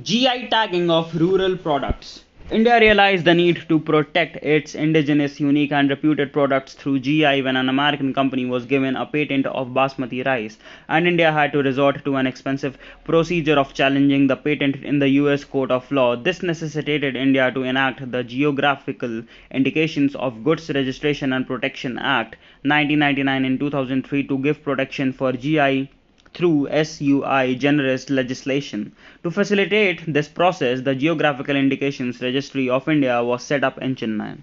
GI tagging of rural products. India realized the need to protect its indigenous, unique, and reputed products through GI when an American company was given a patent of basmati rice, and India had to resort to an expensive procedure of challenging the patent in the US court of law. This necessitated India to enact the Geographical Indications of Goods Registration and Protection Act 1999 in 2003 to give protection for GI through sui generis legislation. To facilitate this process, the Geographical Indications Registry of India was set up in Chennai.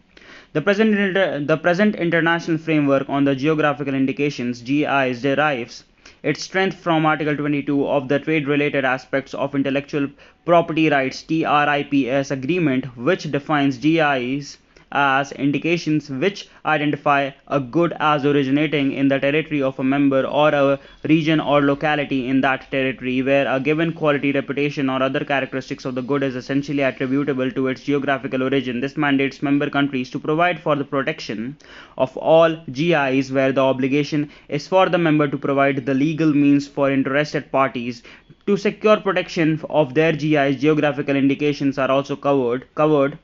The present, the present international framework on the geographical indications GIs derives its strength from Article 22 of the Trade Related Aspects of Intellectual Property Rights TRIPS agreement, which defines GIs as indications which identify a good as originating in the territory of a member or a region or locality in that territory where a given quality, reputation, or other characteristics of the good is essentially attributable to its geographical origin. This mandates member countries to provide for the protection of all GIs where the obligation is for the member to provide the legal means for interested parties to secure protection of their GIs. Geographical indications are also covered covered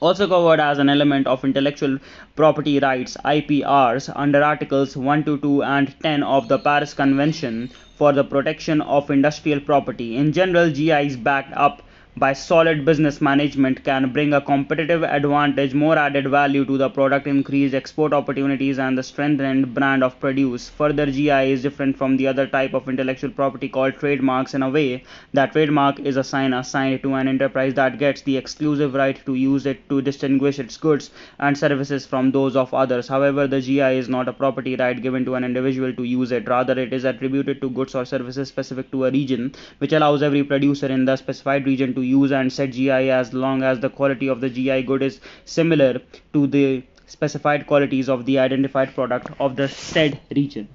also covered as an element of intellectual property rights IPRs under articles 122 and 10 of the Paris Convention for the protection of industrial property. In general GI is backed up by solid business management can bring a competitive advantage, more added value to the product, increase export opportunities, and the strengthened brand of produce. Further, GI is different from the other type of intellectual property called trademarks in a way that trademark is a sign assigned to an enterprise that gets the exclusive right to use it to distinguish its goods and services from those of others. However, the GI is not a property right given to an individual to use it. Rather, it is attributed to goods or services specific to a region, which allows every producer in the specified region to to use and set GI as long as the quality of the GI good is similar to the specified qualities of the identified product of the said region.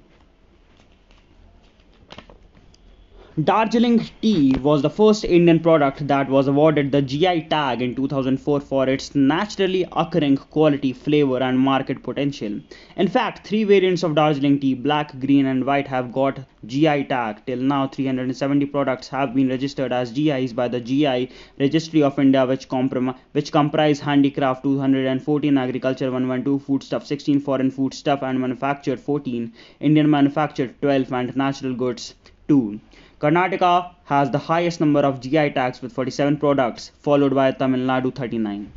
Darjeeling tea was the first Indian product that was awarded the GI tag in 2004 for its naturally occurring quality, flavor, and market potential. In fact, three variants of Darjeeling tea, black, green, and white, have got GI tag. Till now, 370 products have been registered as GIs by the GI Registry of India, which, comprom- which comprise handicraft 214, agriculture 112, foodstuff 16, foreign foodstuff and manufactured 14, Indian manufactured 12, and natural goods 2. Karnataka has the highest number of GI tags with 47 products, followed by Tamil Nadu 39.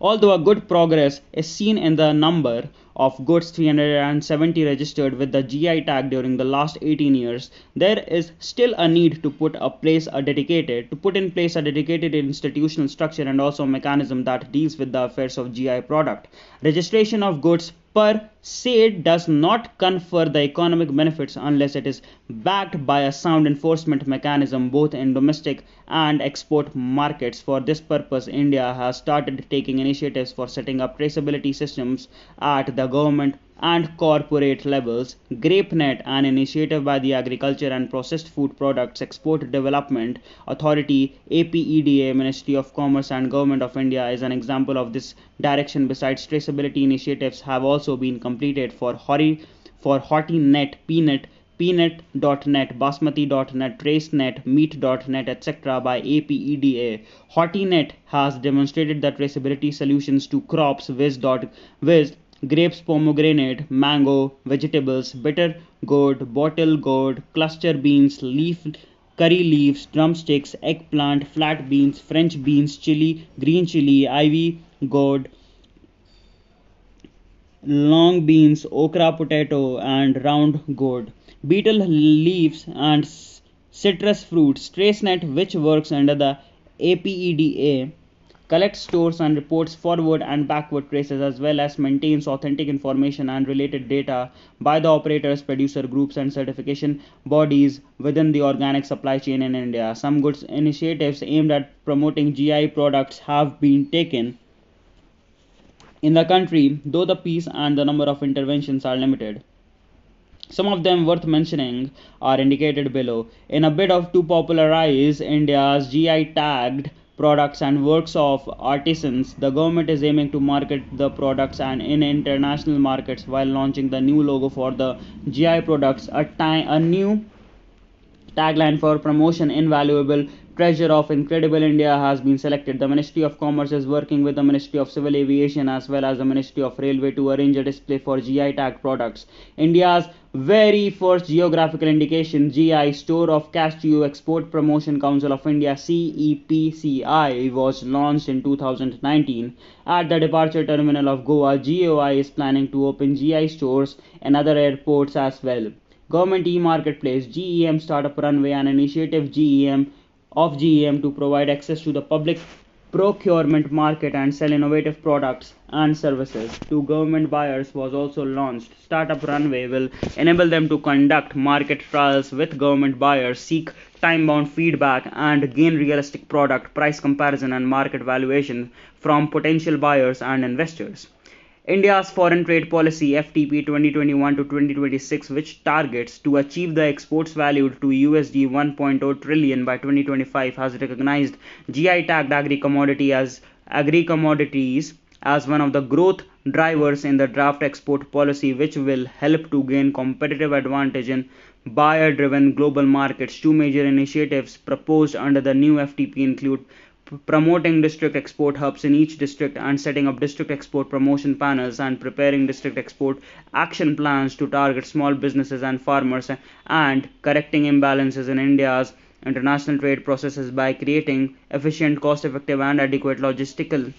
Although a good progress is seen in the number of goods 370 registered with the GI tag during the last 18 years, there is still a need to put a place a dedicated to put in place a dedicated institutional structure and also a mechanism that deals with the affairs of GI product. Registration of goods per se does not confer the economic benefits unless it is backed by a sound enforcement mechanism both in domestic and export markets. For this purpose, India has started taking initiatives for setting up traceability systems at the government and corporate levels. GrapeNet, an initiative by the Agriculture and Processed Food Products Export Development Authority, APEDA, Ministry of Commerce and Government of India, is an example of this direction. Besides, traceability initiatives have also been completed for Hori, for HortiNet, PNet, pnet.net, basmati.net, tracenet, meat.net, etc. by APEDA. HortiNet has demonstrated the traceability solutions to crops Viz grapes, pomegranate, mango, vegetables, bitter gourd, bottle gourd, cluster beans, leaf curry leaves, drumsticks, eggplant, flat beans, French beans, chili, green chili, ivy gourd, long beans, okra potato, and round gourd, betel leaves, and citrus fruits. Tracenet, which works under the APEDA collects, stores, and reports forward and backward traces as well as maintains authentic information and related data by the operators, producer groups, and certification bodies within the organic supply chain in India. Some goods initiatives aimed at promoting GI products have been taken in the country, though the pace and the number of interventions are limited. Some of them worth mentioning are indicated below. In a bid of to popularize India's GI tagged products and works of artisans, the government is aiming to market the products and in international markets while launching the new logo for the GI products, a, time, a new tagline for promotion invaluable Treasure of Incredible India has been selected. The Ministry of Commerce is working with the Ministry of Civil Aviation as well as the Ministry of Railway to arrange a display for GI tag products. India's very first geographical indication GI store of Cashew Export Promotion Council of India CEPCI was launched in 2019 at the departure terminal of Goa. GOI is planning to open GI stores in other airports as well. Government e-marketplace GEM startup runway an initiative GEM of GEM to provide access to the public procurement market and sell innovative products and services to government buyers was also launched. Startup Runway will enable them to conduct market trials with government buyers, seek time bound feedback, and gain realistic product price comparison and market valuation from potential buyers and investors. India's foreign trade policy FTP 2021 to 2026 which targets to achieve the exports valued to USD 1.0 trillion by 2025 has recognized GI tagged agri commodity as agri commodities as one of the growth drivers in the draft export policy which will help to gain competitive advantage in buyer driven global markets. Two major initiatives proposed under the new FTP include promoting district export hubs in each district and setting up district export promotion panels and preparing district export action plans to target small businesses and farmers and correcting imbalances in India's international trade processes by creating efficient, cost effective, and adequate logistical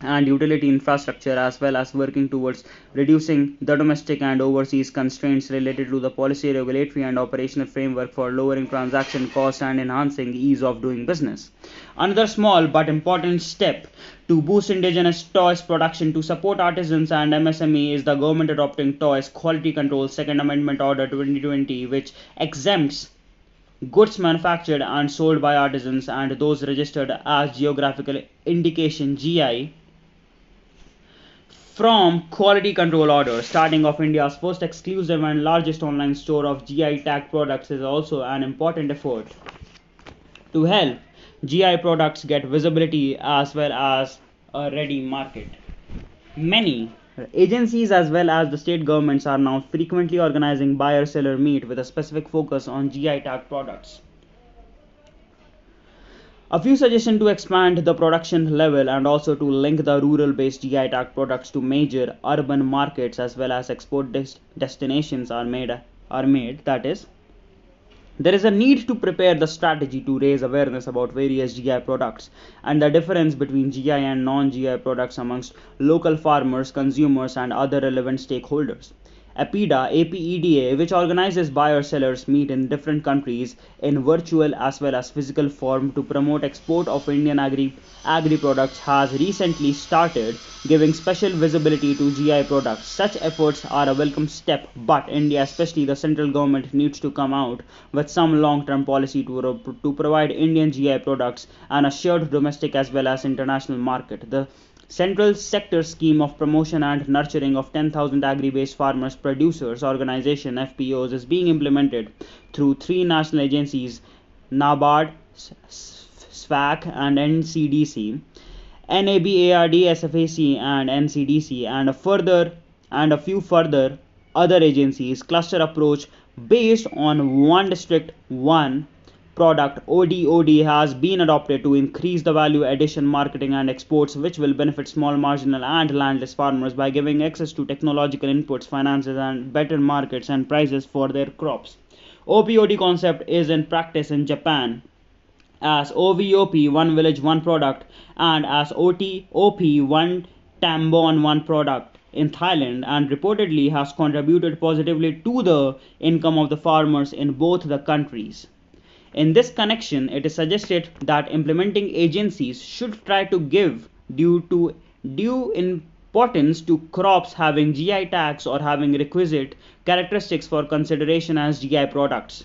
and utility infrastructure as well as working towards reducing the domestic and overseas constraints related to the policy regulatory and operational framework for lowering transaction costs and enhancing ease of doing business. Another small but important step to boost indigenous toys production to support artisans and msme is the government adopting toys quality control second amendment order 2020 which exempts goods manufactured and sold by artisans and those registered as geographical indication GI from quality control order starting off india's first exclusive and largest online store of gi tag products is also an important effort. To help gi products get visibility as well as a ready market. Many agencies as well as the state governments are now frequently organizing buyer seller meet with a specific focus on gi tag products a few suggestions to expand the production level and also to link the rural based GI tag products to major urban markets as well as export des- destinations are made are made that is there is a need to prepare the strategy to raise awareness about various GI products and the difference between GI and non GI products amongst local farmers, consumers, and other relevant stakeholders. APEDA, APEDA, which organizes buyer sellers meet in different countries in virtual as well as physical form to promote export of Indian agri agri products, has recently started giving special visibility to GI products. Such efforts are a welcome step, but India, especially the central government, needs to come out with some long-term policy to, to provide Indian GI products an assured domestic as well as international market. The Central Sector Scheme of Promotion and Nurturing of 10,000 Agri-Based Farmers Producers Organization (FPOs) is being implemented through three national agencies: NABARD, SFAC, and NCDC, NABARD, SFAC, and NCDC, and a further and a few further other agencies. Cluster approach based on one district, one product ODOP has been adopted to increase the value addition marketing and exports which will benefit small marginal and landless farmers by giving access to technological inputs finances and better markets and prices for their crops OPOD concept is in practice in Japan as OVOP one village one product and as OTOP one Tambon one product in Thailand and reportedly has contributed positively to the income of the farmers in both the countries. In this connection, it is suggested that implementing agencies should try to give due to due importance to crops having GI tags or having requisite characteristics for consideration as GI products.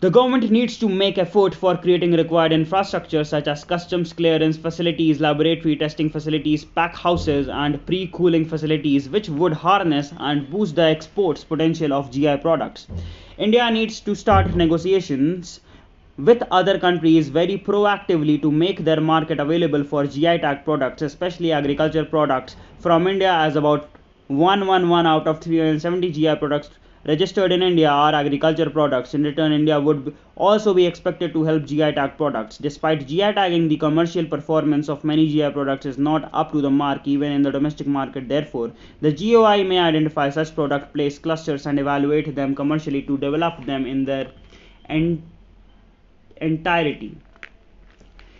The government needs to make effort for creating required infrastructure such as customs clearance facilities, laboratory testing facilities, pack houses, and pre cooling facilities, which would harness and boost the exports potential of GI products. India needs to start negotiations with other countries very proactively to make their market available for GI tag products, especially agriculture products from India, as about 111 out of 370 GI products registered in India are agriculture products. In return, India would also be expected to help GI tag products. Despite GI tagging, the commercial performance of many GI products is not up to the mark even in the domestic market. Therefore, the GOI may identify such product place clusters and evaluate them commercially to develop them in their en- entirety.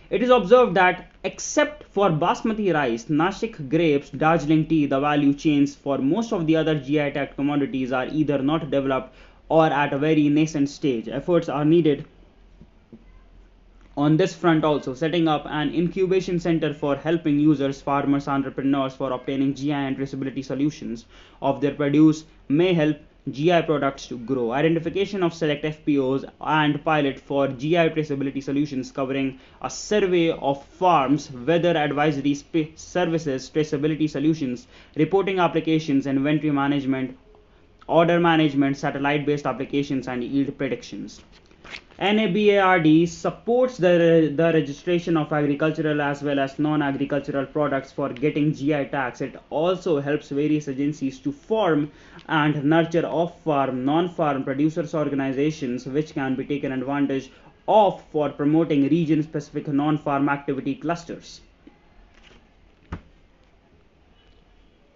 It is observed that except for basmati rice, Nashik grapes, Darjeeling tea, the value chains for most of the other GI tagged commodities are either not developed or at a very nascent stage. Efforts are needed on this front also setting up an incubation center for helping users farmers entrepreneurs for obtaining gi and traceability solutions of their produce may help GI products to grow. Identification of select FPOs and pilot for GI traceability solutions covering a survey of farms, weather advisory services, traceability solutions, reporting applications, inventory management, order management, satellite based applications, and yield predictions. NABARD supports the, the registration of agricultural as well as non-agricultural products for getting GI tags. It also helps various agencies to form and nurture off-farm, non-farm producers organizations which can be taken advantage of for promoting region-specific non-farm activity clusters.